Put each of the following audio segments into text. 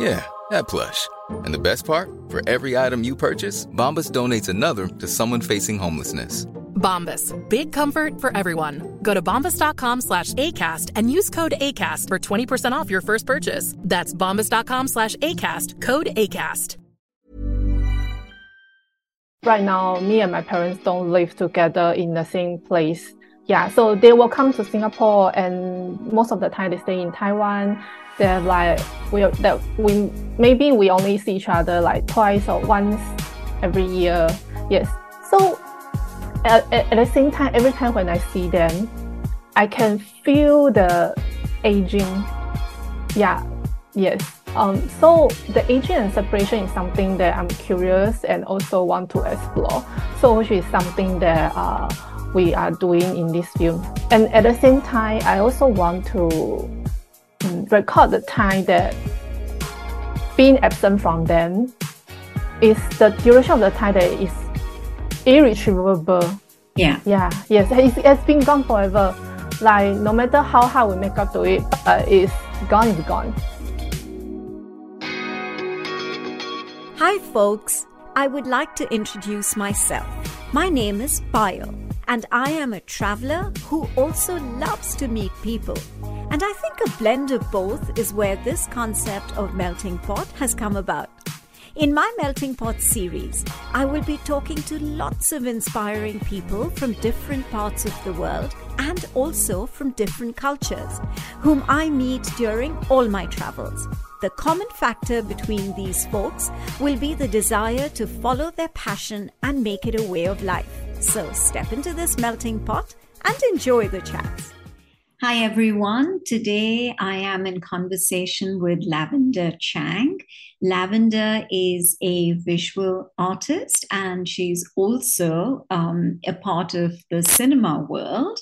Yeah, that plush. And the best part? For every item you purchase, Bombas donates another to someone facing homelessness. Bombas. Big comfort for everyone. Go to bombas.com slash ACAST and use code ACAST for 20% off your first purchase. That's bombas.com slash ACAST. Code ACAST. Right now, me and my parents don't live together in the same place. Yeah, so they will come to Singapore and most of the time they stay in Taiwan. They're like we that we maybe we only see each other like twice or once every year. Yes. So at, at, the same time, every time when I see them, I can feel the aging. Yeah. Yes. Um, so the aging and separation is something that I'm curious and also want to explore. So which is something that uh, we are doing in this film. And at the same time, I also want to um, record the time that being absent from them is the duration of the time that is irretrievable. Yeah. Yeah. Yes. It's, it's been gone forever. Like no matter how hard we make up to it, but it's gone. It's gone. Hi, folks. I would like to introduce myself. My name is Payal, and I am a traveler who also loves to meet people. And I think a blend of both is where this concept of melting pot has come about. In my Melting Pot series, I will be talking to lots of inspiring people from different parts of the world and also from different cultures, whom I meet during all my travels. The common factor between these folks will be the desire to follow their passion and make it a way of life. So step into this melting pot and enjoy the chats. Hi, everyone. Today I am in conversation with Lavender Chang. Lavender is a visual artist and she's also um, a part of the cinema world.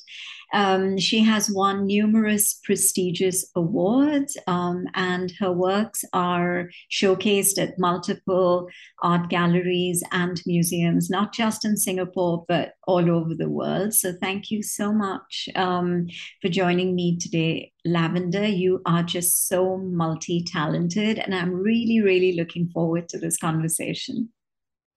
Um, she has won numerous prestigious awards, um, and her works are showcased at multiple art galleries and museums, not just in Singapore, but all over the world. So, thank you so much um, for joining me today, Lavender. You are just so multi talented, and I'm really, really looking forward to this conversation.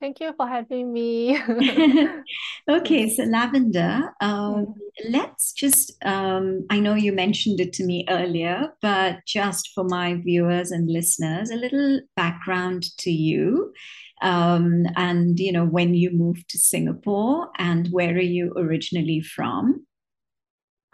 Thank you for having me. okay, so Lavender, um, let's just, um, I know you mentioned it to me earlier, but just for my viewers and listeners, a little background to you. Um, and, you know, when you moved to Singapore and where are you originally from?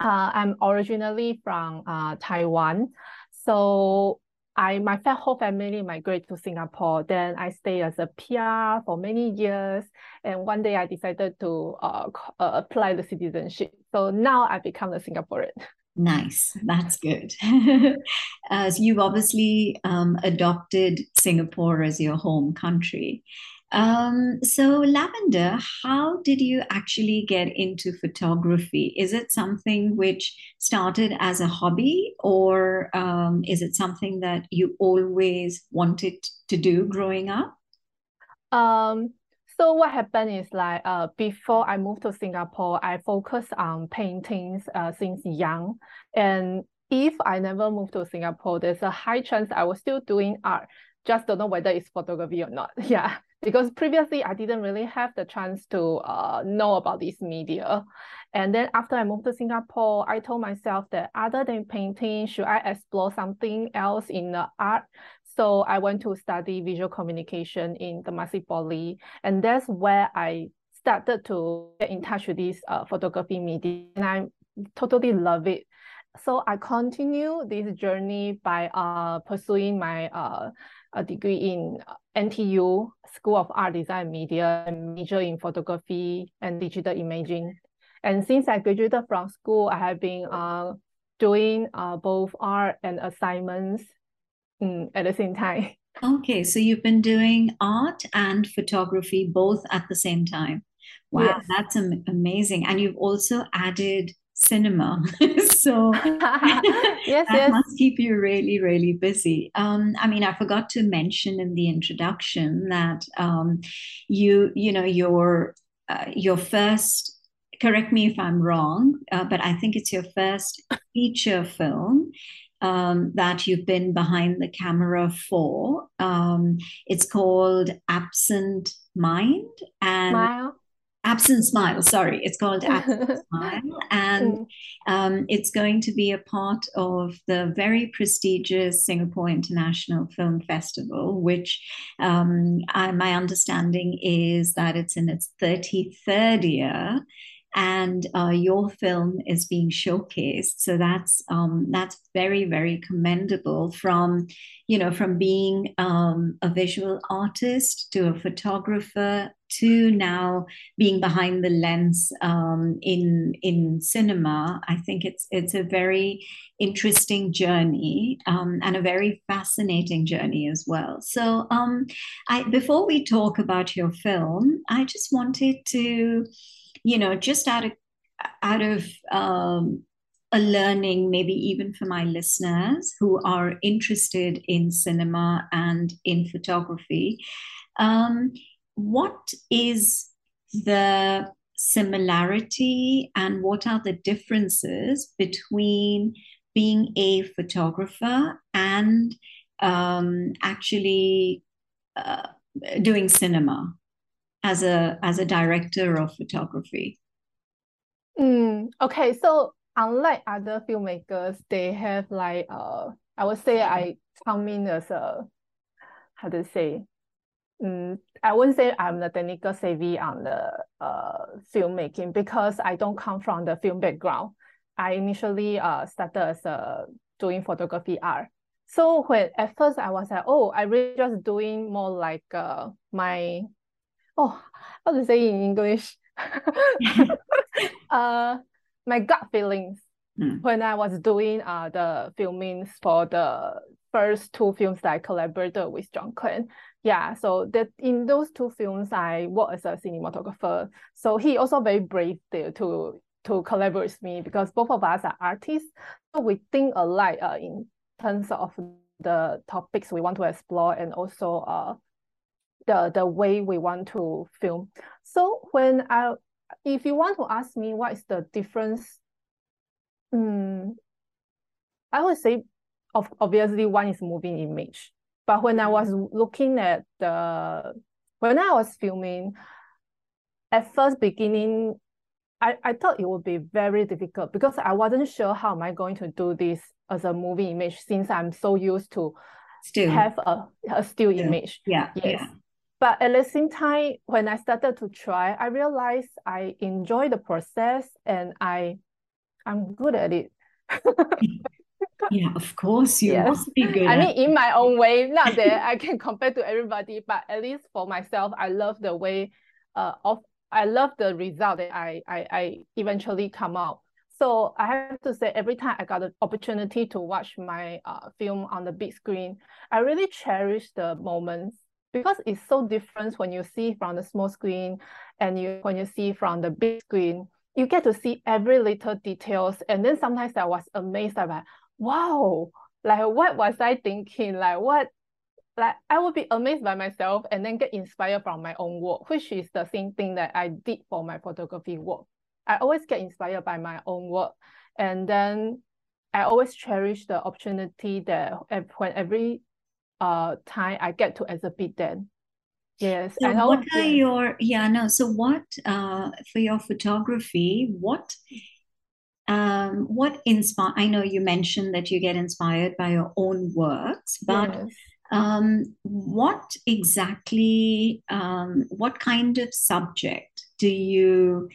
Uh, I'm originally from uh, Taiwan. So I my whole family migrated to Singapore. Then I stayed as a PR for many years, and one day I decided to uh, uh, apply the citizenship. So now I become a Singaporean. Nice, that's good. as you've obviously um, adopted Singapore as your home country. Um, so, Lavender, how did you actually get into photography? Is it something which started as a hobby, or um, is it something that you always wanted to do growing up? Um, so what happened is like uh, before I moved to Singapore, I focused on paintings uh, since young, and if I never moved to Singapore, there's a high chance I was still doing art. Just don't know whether it's photography or not. Yeah because previously I didn't really have the chance to uh, know about this media. And then after I moved to Singapore, I told myself that other than painting, should I explore something else in the art? So I went to study visual communication in Temasek Poly, and that's where I started to get in touch with this uh, photography media, and I totally love it. So I continue this journey by uh, pursuing my uh, a degree in NTU School of Art Design and Media and major in photography and digital imaging. And since I graduated from school, I have been uh, doing uh, both art and assignments um, at the same time. Okay, so you've been doing art and photography both at the same time. Wow, Yes. that's am amazing. And you've also added cinema. So Yes, that yes. must keep you really, really busy. Um, I mean, I forgot to mention in the introduction that um, you, you know, your uh, your first, correct me if I'm wrong, uh, but I think it's your first feature film um, that you've been behind the camera for. Um, it's called Absent Mind and. Absent Smile. Sorry, it's called Absent Smile, and Mm, um, it's going to be a part of the very prestigious Singapore International Film Festival, which um, I, my understanding is that it's in its 33rd year. And uh, your film is being showcased, so that's um, that's very very commendable. From you know from being um, a visual artist to a photographer to now being behind the lens um, in in cinema, I think it's it's a very interesting journey um, and a very fascinating journey as well. So, um, I before we talk about your film, I just wanted to, you know, just out of out of um, a learning, maybe even for my listeners who are interested in cinema and in photography, um, what is the similarity and what are the differences between being a photographer and um, actually uh, doing cinema as a as a director of photography? mm. Okay, so unlike other filmmakers, they have like uh I would say I come in as a how to say mm, I wouldn't say I'm the technical savvy on the uh filmmaking because I don't come from the film background. I initially uh started as a doing photography art. So when at first I was like, oh, I really just doing more like uh my oh how to say in English uh my gut feelings Mm. when I was doing uh the filmings for the first two films that I collaborated with John Clang. Yeah, so that in those two films I worked as a cinematographer. So he also very brave there to to collaborate with me because both of us are artists. So we think alike uh, in terms of the topics we want to explore and also uh the the way we want to film. So when I if you want to ask me what is the difference, mm, I would say of obviously one is moving image. But when I was looking at the when I was filming, at first beginning, I, I thought it would be very difficult because I wasn't sure how am I going to do this as a movie image since I'm so used to Still, have a, a still image. yeah, Yes. yeah. But at the same time, when I started to try, I realized I enjoy the process and I I'm good at it. Yeah, of course you Yes. must be good I mean, in my own way, not that I can compare to everybody, but at least for myself, I love the way uh of I love the result that I I, I eventually come out. So I have to say, every time I got the opportunity to watch my uh, film on the big screen, I really cherish the moments because it's so different when you see from the small screen and you when you see from the big screen. You get to see every little details, and then sometimes I was amazed. I'm like, wow, like what was I thinking? Like what like I would be amazed by myself and then get inspired from my own work, which is the same thing that I did for my photography work. I always get inspired by my own work. And then I always cherish the opportunity that when every uh time I get to exhibit then. Yes. So and what al- are your, yeah, no, so what, uh, for your photography, what, um, what inspire, I know you mentioned that you get inspired by your own works, but Yes. um, what exactly, um, what kind of subject do you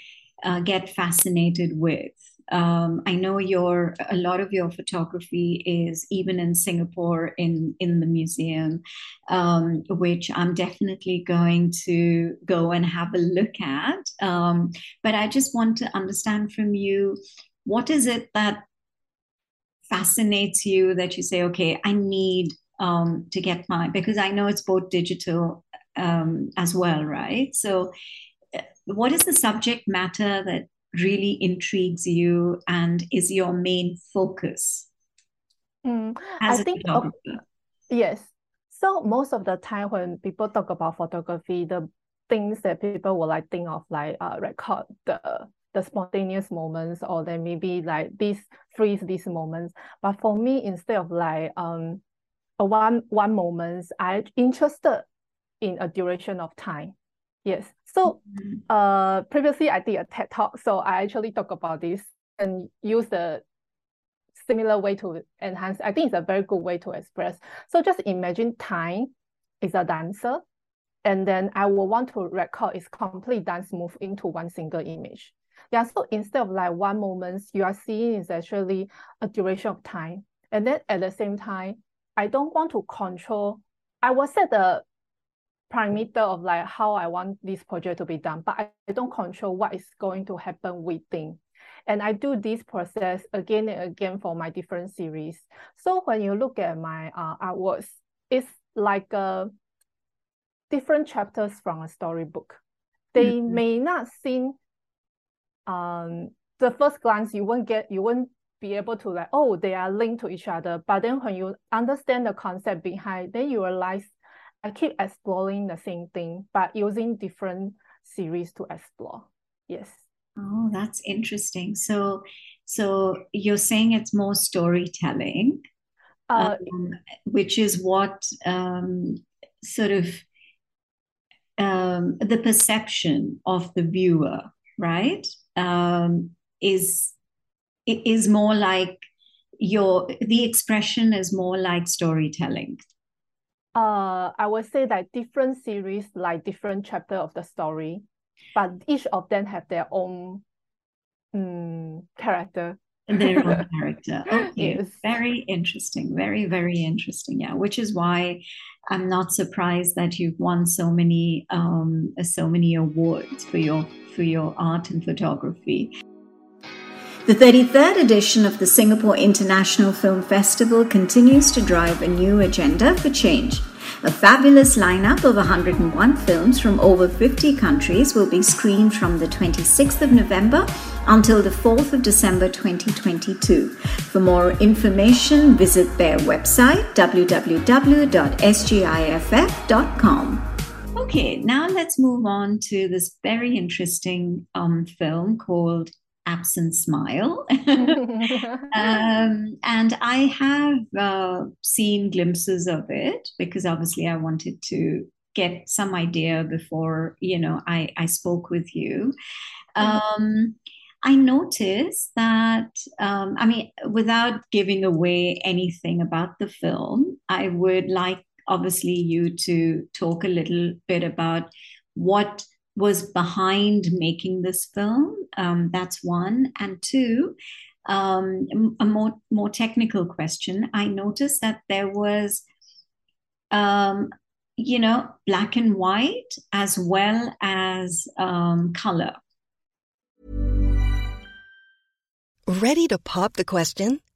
uh, get fascinated with? Um, I know your a lot of your photography is even in Singapore in in the museum, um, which I'm definitely going to go and have a look at. Um, but I just want to understand from you, what is it that fascinates you that you say, okay, I need um, to get my because I know it's both digital um, as well, right? So, uh, what is the subject matter that really intrigues you and is your main focus mm, as I a think, photographer? yes. So most of the time when people talk about photography, the things that people will like think of like uh, record the the spontaneous moments or then maybe like this freeze these moments. But for me, instead of like um a one one moment, I interested in a duration of time. Yes. So mm-hmm. uh previously I did a TED talk. So I actually talk about this and use the similar way to enhance. I think it's a very good way to express. So just imagine time is a dancer and then I will want to record its complete dance move into one single image. Yeah, so instead of like one moment, you are seeing is actually a duration of time. And then at the same time, I don't want to control, I will set the parameter of like how I want this project to be done, but I, I don't control what is going to happen within. And I do this process again and again for my different series. So when you look at my uh, artworks, it's like a different chapters from a storybook. They mm-hmm. may not seem um the first glance you won't get you won't be able to like oh they are linked to each other but then when you understand the concept behind then you realize I keep exploring the same thing but using different series to explore. Yes. Oh that's interesting. So so you're saying it's more storytelling uh, um, which is what um, sort of um, the perception of the viewer, right, um, is is more like your the expression is more like storytelling. Uh, I would say that different series like different chapter of the story, but each of them have their own um, character their own character. Okay, yes. very interesting. Very, very interesting. Yeah, which is why I'm not surprised that you've won so many, um, so many awards for your for your art and photography. The 33rd edition of the Singapore International Film Festival continues to drive a new agenda for change. A fabulous lineup of 101 films from over 50 countries will be screened from the 26th of November until the 4th of December 2022. For more information, visit their website www.sgiff.com. Okay, now let's move on to this very interesting um, film called absent smile. um, and I have uh, seen glimpses of it because obviously I wanted to get some idea before you know I, I spoke with you. Um, I noticed that, um, I mean, without giving away anything about the film, I would like obviously you to talk a little bit about what was behind making this film. Um, that's one. And two, um, a more, more technical question. I noticed that there was, um, you know, black and white as well as um, color. Ready to pop the question?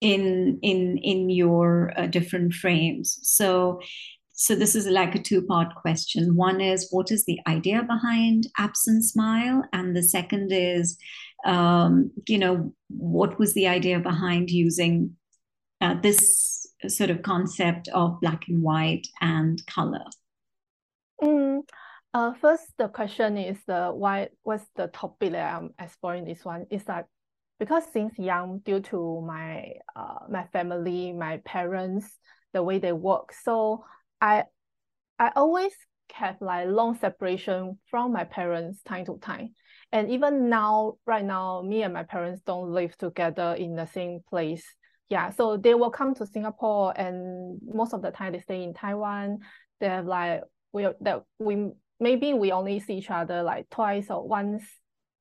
In, in, in your uh, different frames. So so this is like a two part question. One is what is the idea behind Absent Smile? And the second is, um, you know, what was the idea behind using uh, this sort of concept of black and white and color? Mm, uh, first, the question is the why. What's the topic that I'm exploring? This one is that because since young, due to my uh my family, my parents, the way they work, so I I always have like long separation from my parents time to time. And even now, right now, me and my parents don't live together in the same place. Yeah, so they will come to Singapore, and most of the time they stay in Taiwan. They have like we that we maybe we only see each other like twice or once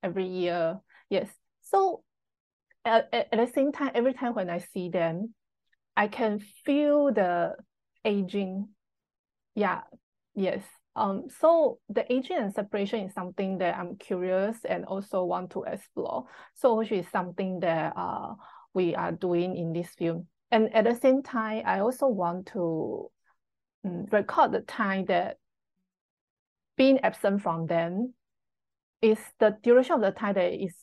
every year. Yes. So at, at, the same time, every time when I see them, I can feel the aging. Yeah. Yes. Um, so the aging and separation is something that I'm curious and also want to explore. So which is something that uh, we are doing in this film. And at the same time, I also want to um, record the time that being absent from them is the duration of the time that is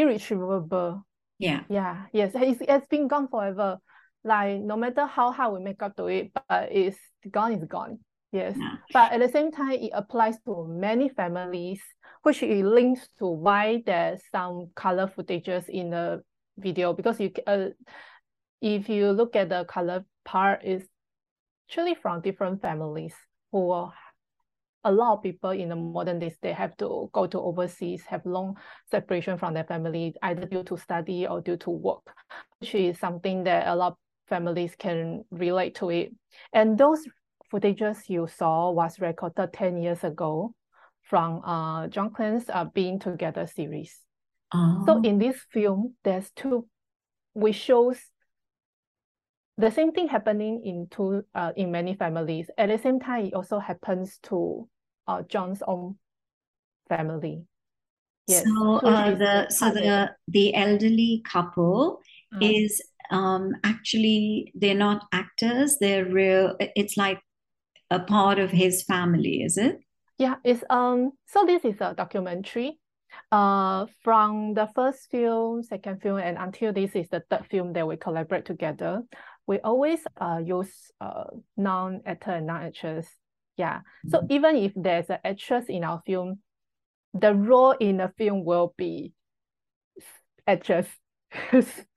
irretrievable. Yeah. Yeah. Yes. It's, it's been gone forever. Like no matter how hard we make up to it, but it's gone is gone. Yes, yeah. but at the same time, it applies to many families, which it links to why there's some color footages in the video because you uh, if you look at the color part, is actually from different families who are a lot of people in the modern days they have to go to overseas have long separation from their family either due to study or due to work which is something that a lot of families can relate to it and those footages you saw was recorded 10 years ago from uh, John Clang's uh, Being Together series. Oh. So in this film, there's two, we shows the same thing happening in two uh, in many families. At the same time, it also happens to uh, John's own family. Yes. So, uh, the so the the elderly couple uh-huh. is um actually they're not actors. They're real. It's like a part of his family, is it? Yeah, it's um. So this is a documentary. Uh, from the first film, second film, and until this is the third film that we collaborate together, we always uh use uh non-actor and non-actress. Yeah. Mm-hmm. So even if there's an actress in our film, the role in the film will be actress.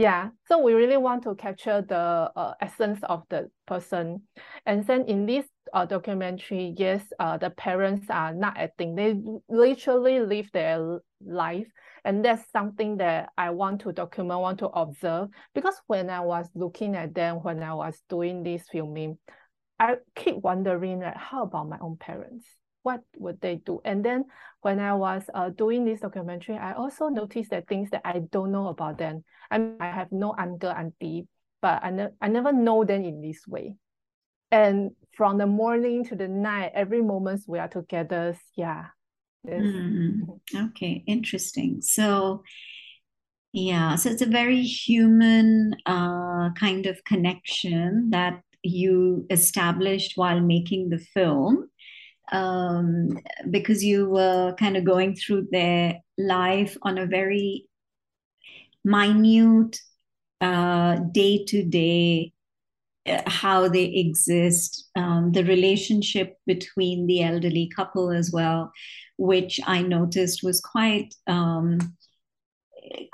Yeah, so we really want to capture the uh, essence of the person. And then in this uh, documentary, yes, uh, the parents are not acting. They literally live their life. And that's something that I want to document, want to observe. Because when I was looking at them, when I was doing this filming, I keep wondering, like, how about my own parents? what would they do? And then when I was uh, doing this documentary, I also noticed that things that I don't know about them. I mean, I have no uncle, auntie, but I, ne- I never know them in this way. And from the morning to the night, every moment we are together, yeah. Mm-hmm. Okay, interesting. So, yeah, so it's a very human uh, kind of connection that you established while making the film um, because you were kind of going through their life on a very minute, day to day, how they exist, um, the relationship between the elderly couple as well, which I noticed was quite, um,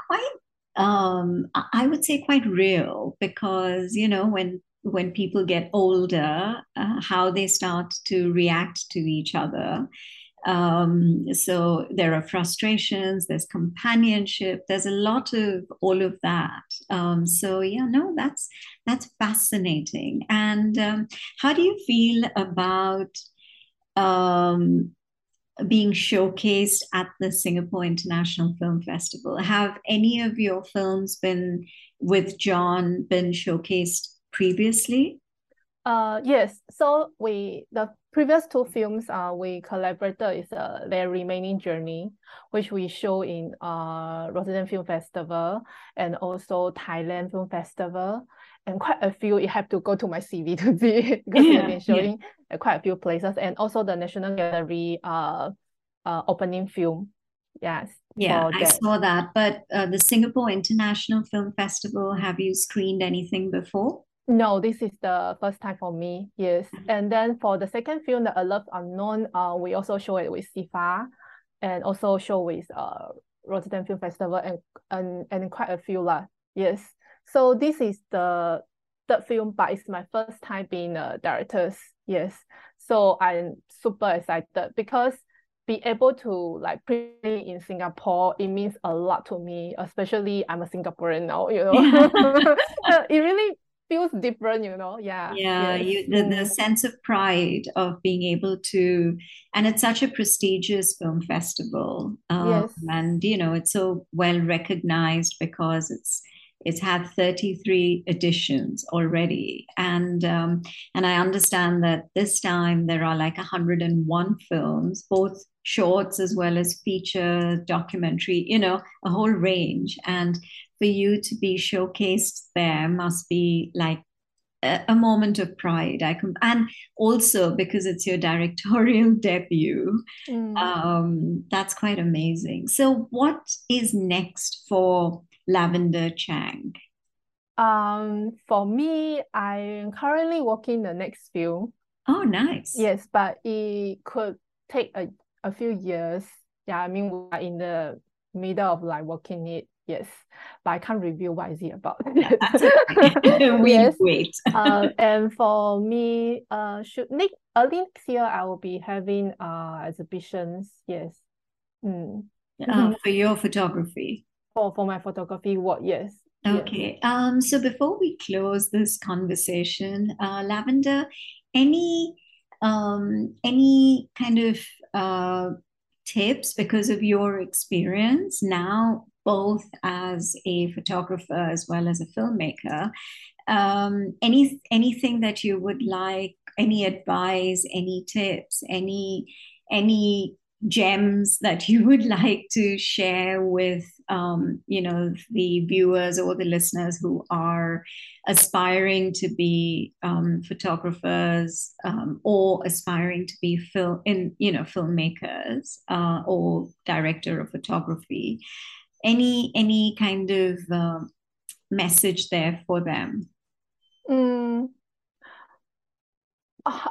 quite um, I would say quite real because you know when when people get older, uh, how they start to react to each other. Um, so there are frustrations, there's companionship, there's a lot of all of that. Um, so yeah, no, that's that's fascinating. And um, how do you feel about um, being showcased at the Singapore International Film Festival? Have any of your films been with John been showcased previously? Uh, yes. So we the previous two films uh, we collaborated is uh, their remaining journey, which we show in uh Rotterdam Film Festival and also Thailand Film Festival. And quite a few, you have to go to my CV to see because yeah, we've been showing yeah. quite a few places, and also the National Gallery uh, uh opening film. Yes. Yeah, I saw that. But uh, the Singapore International Film Festival, have you screened anything before? No, this is the first time for me. Yes, mm-hmm. and then for the second film, The Alert Unknown, uh, we also show it with SIFA, and also show with uh Rotterdam Film Festival and and and quite a few lah. Yes, so this is the third film, but it's my first time being a director. Yes, so I'm super excited because be able to like play in Singapore, it means a lot to me, especially I'm a Singaporean now, you know. it really feels different, you know. Yeah. Yeah. Yes. You, the, the sense of pride of being able to, and it's such a prestigious film festival. Um, yes. And, you know, it's so well recognized because it's, it's had 33 editions already and um, and i understand that this time there are like 101 films both shorts as well as feature documentary you know a whole range and for you to be showcased there must be like a, a moment of pride i can and also because it's your directorial debut mm. um, that's quite amazing so what is next for lavender chang um for me i'm currently working the next film oh nice yes but it could take a a few years. Yeah, I mean we're in the middle of like working it. Yes, but I can't reveal what is it about. we yes. wait. uh, and for me, uh, should next early next year I will be having uh exhibitions. Yes. Mm. Uh, for your photography. For for my photography work, yes. Okay. Yes. Um. So before we close this conversation, uh, Lavender, any um any kind of uh, tips because of your experience now, both as a photographer as well as a filmmaker. Um, any anything that you would like, any advice, any tips, any any gems that you would like to share with um, you know the viewers or the listeners who are aspiring to be um, photographers um, or aspiring to be film in you know filmmakers uh, or director of photography any any kind of uh, message there for them mm,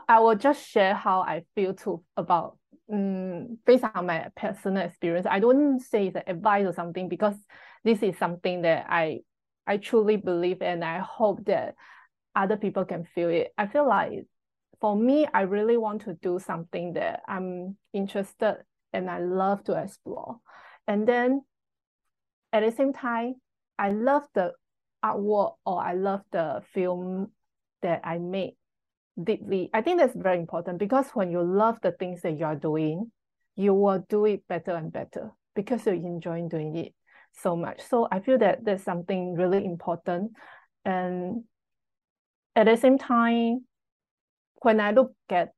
i will just share how i feel too about um, based on my personal experience, I don't say it's advice or something because this is something that I I truly believe and I hope that other people can feel it. I feel like for me, I really want to do something that I'm interested and I love to explore. And then at the same time, I love the artwork or I love the film that I made deeply. I think that's very important because when you love the things that you are doing, you will do it better and better because you enjoy doing it so much. So I feel that that's something really important. And at the same time, when I look at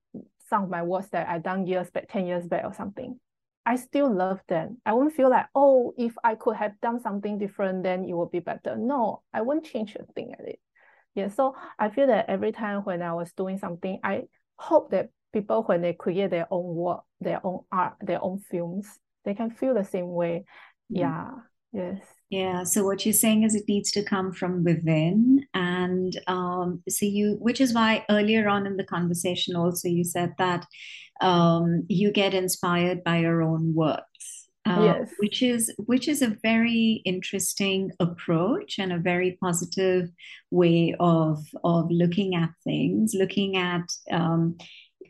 some of my works that I done years back, 10 years back or something, I still love them. I won't feel like, oh, if I could have done something different, then it would be better. No, I won't change a thing at it. Yeah, so I feel that every time when I was doing something, I hope that people when they create their own work, their own art, their own films, they can feel the same way. Mm. Yeah. Yes. Yeah. So what you're saying is it needs to come from within. And um, so you, which is why earlier on in the conversation also you said that um, you get inspired by your own works uh, yes. which is which is a very interesting approach and a very positive way of of looking at things, looking at um,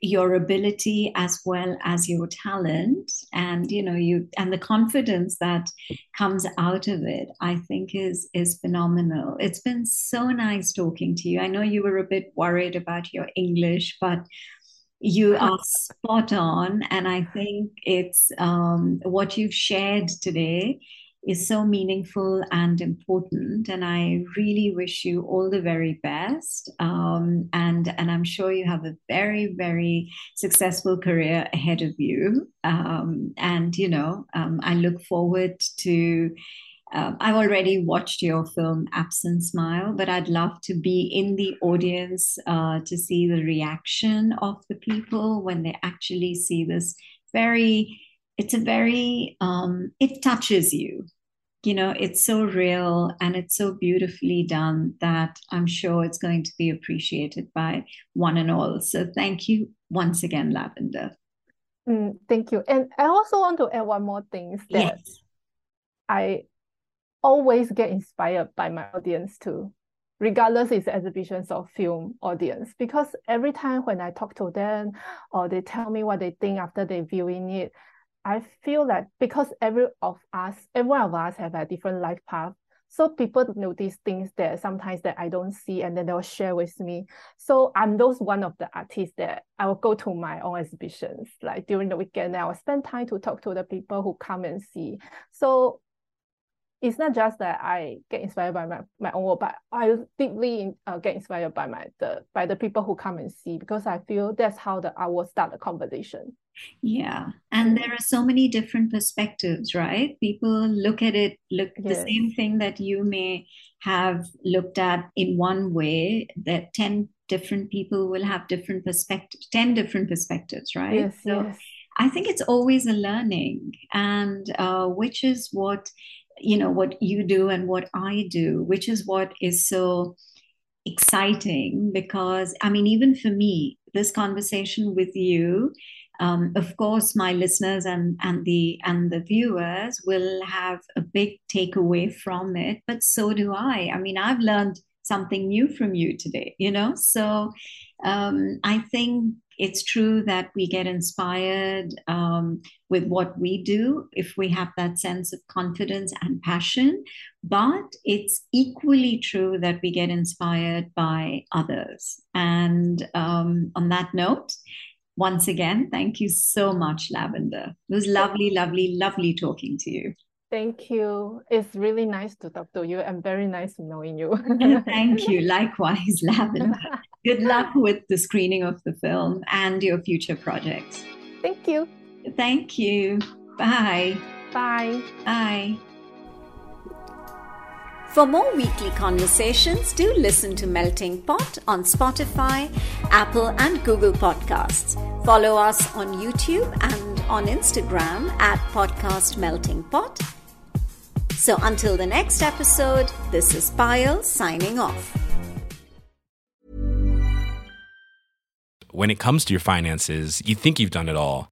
your ability as well as your talent. And you know you and the confidence that comes out of it i think is is phenomenal. It's been so nice talking to you. I know you were a bit worried about your english but you are spot on. And I think it's um, what you've shared today is so meaningful and important. And I really wish you all the very best. Um, and, and I'm sure you have a very, very successful career ahead of you. Um, and, you know, um, I look forward to um, I've already watched your film Absent Smile, but I'd love to be in the audience uh, to see the reaction of the people when they actually see this very, it's a very, um, it touches you. You know, it's so real and it's so beautifully done that I'm sure it's going to be appreciated by one and all. So thank you once again, Lavender. Mm, thank you. And I also want to add one more thing that Yes. I always get inspired by my audience too, regardless it's exhibitions or film audience. Because every time when I talk to them or they tell me what they think after they viewing it, I feel that because every of us, every one of us have a different life path. So people notice things that sometimes that I don't see and then they'll share with me. So I'm those one of the artists that I will go to my own exhibitions. Like during the weekend, I will spend time to talk to the people who come and see. So it's not just that I get inspired by my, my own work, but I deeply uh, get inspired by my the by the people who come and see because I feel that's how the art will start the conversation. Yeah. And there are so many different perspectives, right? People look at it, look the same thing that you may have looked at in one way, that 10 different people will have different perspectives, 10 different perspectives, right? Yes, So yes. I think it's always a learning, and uh, which is what you know what you do and what I do, which is what is so exciting because I mean, even for me, this conversation with you, um, of course, my listeners and and the and the viewers will have a big takeaway from it, but so do I. I mean, I've learned something new from you today, you know. So um, I think it's true that we get inspired um, with what we do if we have that sense of confidence and passion. But it's equally true that we get inspired by others. And um, on that note, once again, thank you so much, Lavender. It was lovely, lovely, lovely talking to you. Thank you. It's really nice to talk to you and very nice knowing you. Thank you. Likewise, Lavender. Good luck with the screening of the film and your future projects. Thank you. Thank you. Bye. Bye. Bye. For more weekly conversations, do listen to Melting Pot on Spotify, Apple, and Google Podcasts. Follow us on YouTube and on Instagram at Podcast Melting Pot. So until the next episode, this is Payal signing off. When it comes to your finances, you think you've done it all.